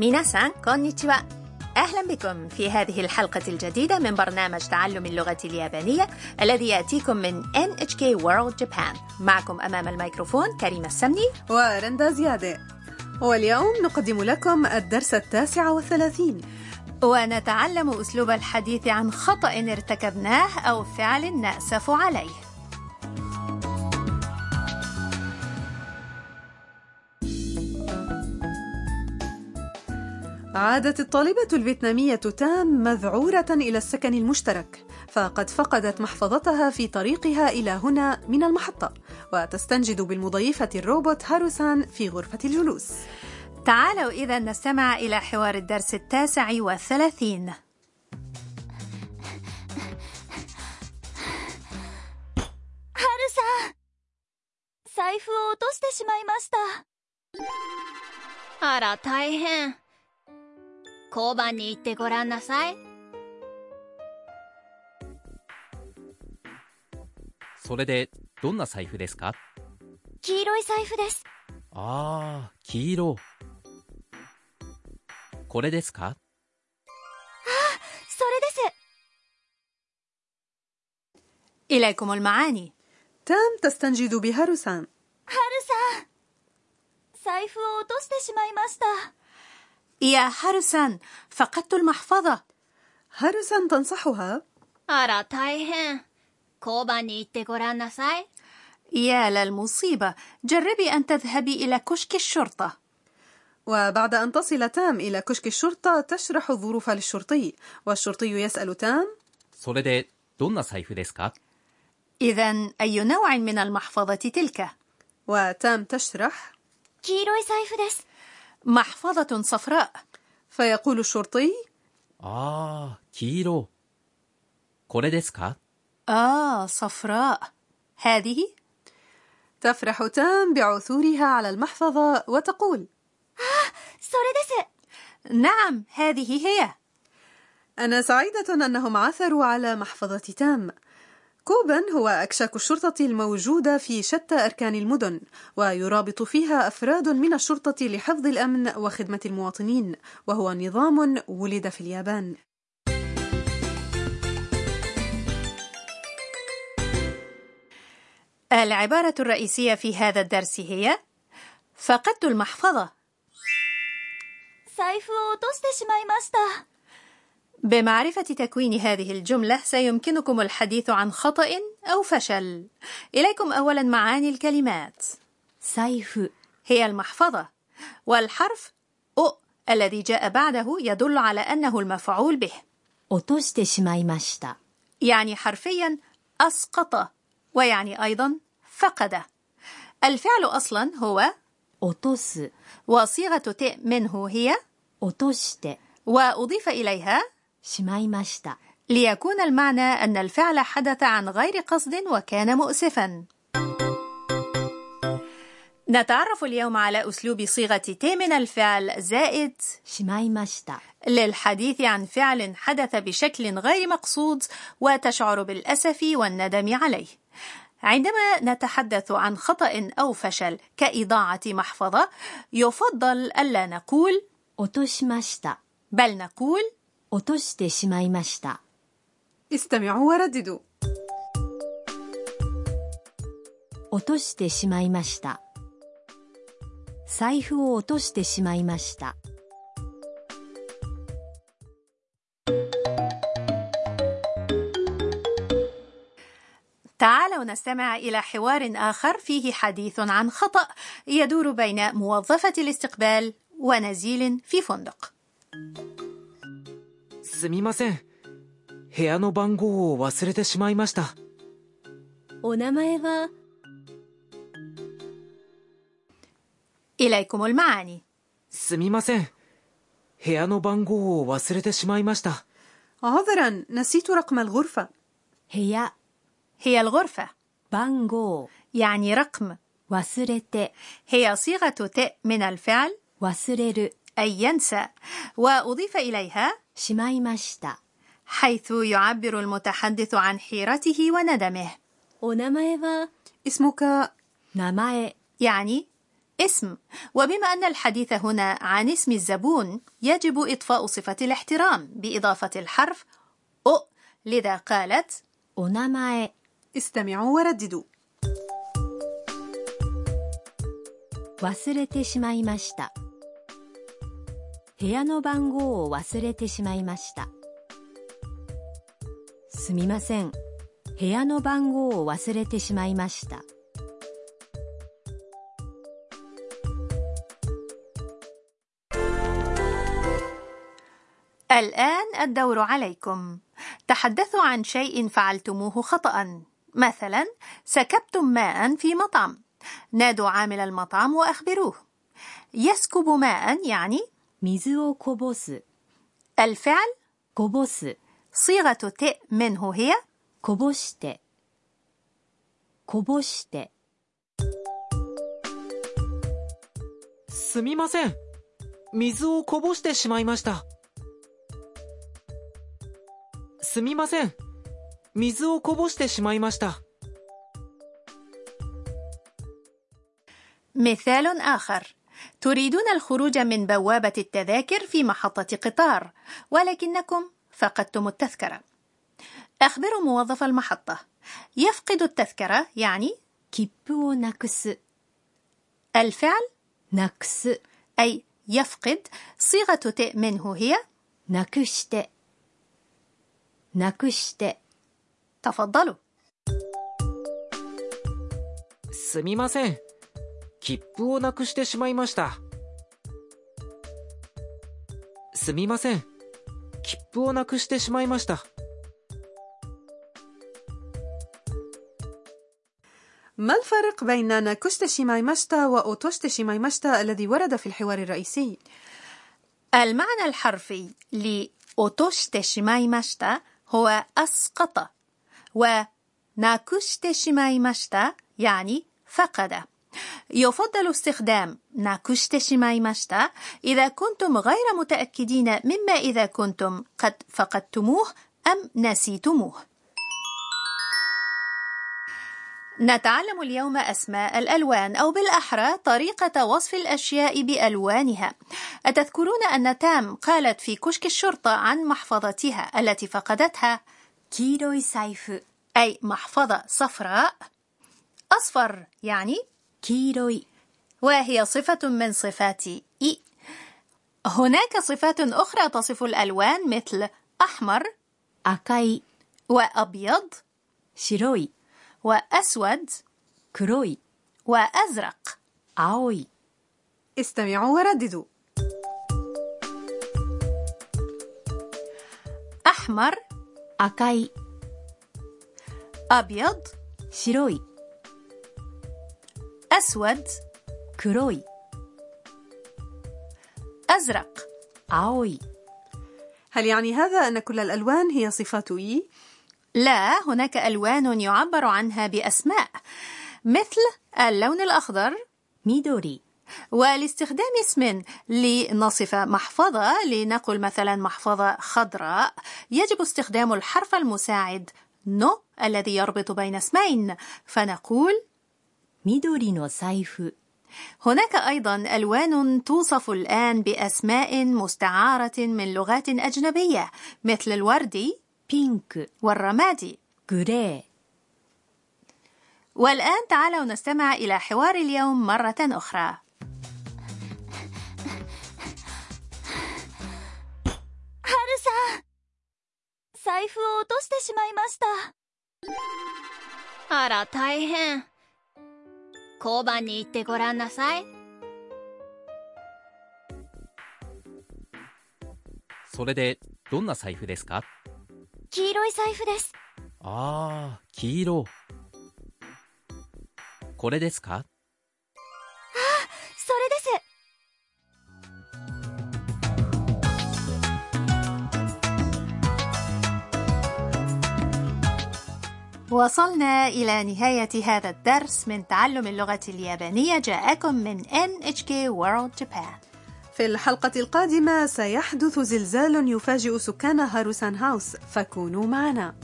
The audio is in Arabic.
ميناسان كونيتشوا. أهلا بكم في هذه الحلقة الجديدة من برنامج تعلم اللغة اليابانية الذي يأتيكم من NHK World Japan. معكم أمام الميكروفون كريمة السمني. ورندا زيادة. واليوم نقدم لكم الدرس التاسع والثلاثين. ونتعلم أسلوب الحديث عن خطأ ارتكبناه أو فعل نأسف عليه. عادت الطالبة الفيتنامية تام مذعورة إلى السكن المشترك فقد فقدت محفظتها في طريقها إلى هنا من المحطة وتستنجد بالمضيفة الروبوت هاروسان في غرفة الجلوس تعالوا إذا نستمع إلى حوار الدرس التاسع والثلاثين 財布を落としてしまいましたあら大変 交番に行ってごらんなさいそれで、どんな財布ですか黄色い財布ですああ、黄色。これですかそれです إليكم المعاني تام تستنجد بهاروسان ハルさん財布を落としてしまいました يا هاروسان فقدت المحفظة. هاروسان تنصحها؟ أرى تايهن كوبا نيتي يا للمصيبة جربي أن تذهبي إلى كشك الشرطة. وبعد أن تصل تام إلى كشك الشرطة تشرح الظروف للشرطي. والشرطي يسأل تام إذا أي نوع من المحفظة تلك؟ وتام تشرح محفظة صفراء فيقول الشرطي ああ、黄色。これですか آه صفراء هذه تفرح تام بعثورها على المحفظة وتقول それです نعم هذه هي أنا سعيدة أنهم عثروا على محفظة تام كوبن هو أكشاك الشرطة الموجودة في شتى أركان المدن ويرابط فيها أفراد من الشرطة لحفظ الأمن وخدمة المواطنين وهو نظام ولد في اليابان. العبارة الرئيسية في هذا الدرس هي فقدت المحفظة. بمعرفة تكوين هذه الجملة سيمكنكم الحديث عن خطأ أو فشل إليكم أولا معاني الكلمات 財布 هي المحفظة والحرف أ الذي جاء بعده يدل على أنه المفعول به 落としてしまいました يعني حرفيا أسقط ويعني أيضا فقد الفعل أصلا هو 落とす وصيغة ت منه هي 落として وأضيف إليها しまいました ليكون المعنى أن الفعل حدث عن غير قصد وكان مؤسفا نتعرف اليوم على أسلوب صيغة ت من الفعل زائد しまいました للحديث عن فعل حدث بشكل غير مقصود وتشعر بالأسف والندم عليه عندما نتحدث عن خطأ أو فشل كإضاعة محفظة يفضل ألا نقول 落としました بل نقول 落としてしまいました استمعوا ورددوا 落としてしまいました財布を落としてしまいました تعالوا نستمع إلى حوار آخر فيه حديث عن خطأ يدور بين موظفة الاستقبال ونزيل في فندق すみません部屋の番号を忘れてしまいましたお名前は إليكم المعاني すみません部屋の番号を忘れてしまいました عذرا نسيت رقم الغرفة 部屋 هي الغرفة 番号 يعني رقم 忘れて هي صيغة ت من الفعل 忘れる أي ينسى وأضيف إليها しまいました حيث يعبر المتحدث عن حيرته وندمه お名前は اسمك 名前 يعني اسم وبما أن الحديث هنا عن اسم الزبون يجب إضفاء صفة الاحترام بإضافة الحرف أو لذا قالت お名前 استمعوا ورددوا 忘れてしまいました 部屋の番号を忘れてしまいましたすみません部屋の番号を忘れてしまいました الآن الدور عليكم تحدثوا عن شيء فعلتموه خطأ مثلا سكبتم ماء في مطعم نادوا عامل المطعم وأخبروه يسكب ماء يعني 水をこぼす الفعل こぼす صيغة ت منه هي こぼしてこぼしてすみません水をこぼしてしまいましたすみません水をこぼしてしまいました مثال آخر تريدون الخروج من بوابة التذاكر في محطة قطار ولكنكم فقدتم التذكرة أخبروا موظف المحطة يفقد التذكرة يعني 切符をなくす الفعل なくす أي يفقد صيغة ت منه هي なくしてなくして تفضلوا すみません 切符をなくしてしまいましたすみません切符をなくしてしまいました ما الفرق بين ناكوشت شيمايماشتا وأوتوشت شيمايماشتا الذي ورد في الحوار الرئيسي؟ المعنى الحرفي لأوتوشت شيمايماشتا هو أسقط وناكوشت شيمايماشتا يعني فقد يفضل استخدام なくしてしまいました إذا كنتم غير متأكدين مما إذا كنتم قد فقدتموه أم نسيتموه. نتعلم اليوم أسماء الألوان أو بالأحرى طريقة وصف الأشياء بألوانها. أتذكرون أن تام قالت في كشك الشرطة عن محفظتها التي فقدتها كيروي سايف أي محفظة صفراء أصفر يعني 黄色い وهي صفة من صفات إي هناك صفات أخرى تصف الألوان مثل أحمر 赤い وأبيض 白い وأسود 黒い وأزرق 青い استمعوا ورددوا أحمر 赤い أبيض 白い أسود كروي. أزرق أوي هل يعني هذا أن كل الألوان هي صفات إي؟ لا هناك ألوان يعبر عنها بأسماء مثل اللون الأخضر ميدوري. ولاستخدام اسم لنصف محفظة لنقل مثلا محفظة خضراء يجب استخدام الحرف المساعد の الذي يربط بين اسمين فنقول 緑の財布 هناك أيضا ألوان توصف الآن بأسماء مستعارة من لغات أجنبية مثل الوردي ピンク والرمادي グレー والآن تعالوا نستمع إلى حوار اليوم مرة أخرى 財布を落としてしまいましたあら大変 交番に行ってごらんなさい。それで、どんな財布ですか？黄色い財布です。ああ、黄色。これですか？وصلنا إلى نهاية هذا الدرس من تعلم اللغة اليابانية. جاءكم من NHK World Japan. في الحلقة القادمة سيحدث زلزال يفاجئ سكان هاروسان هاوس. فكونوا معنا.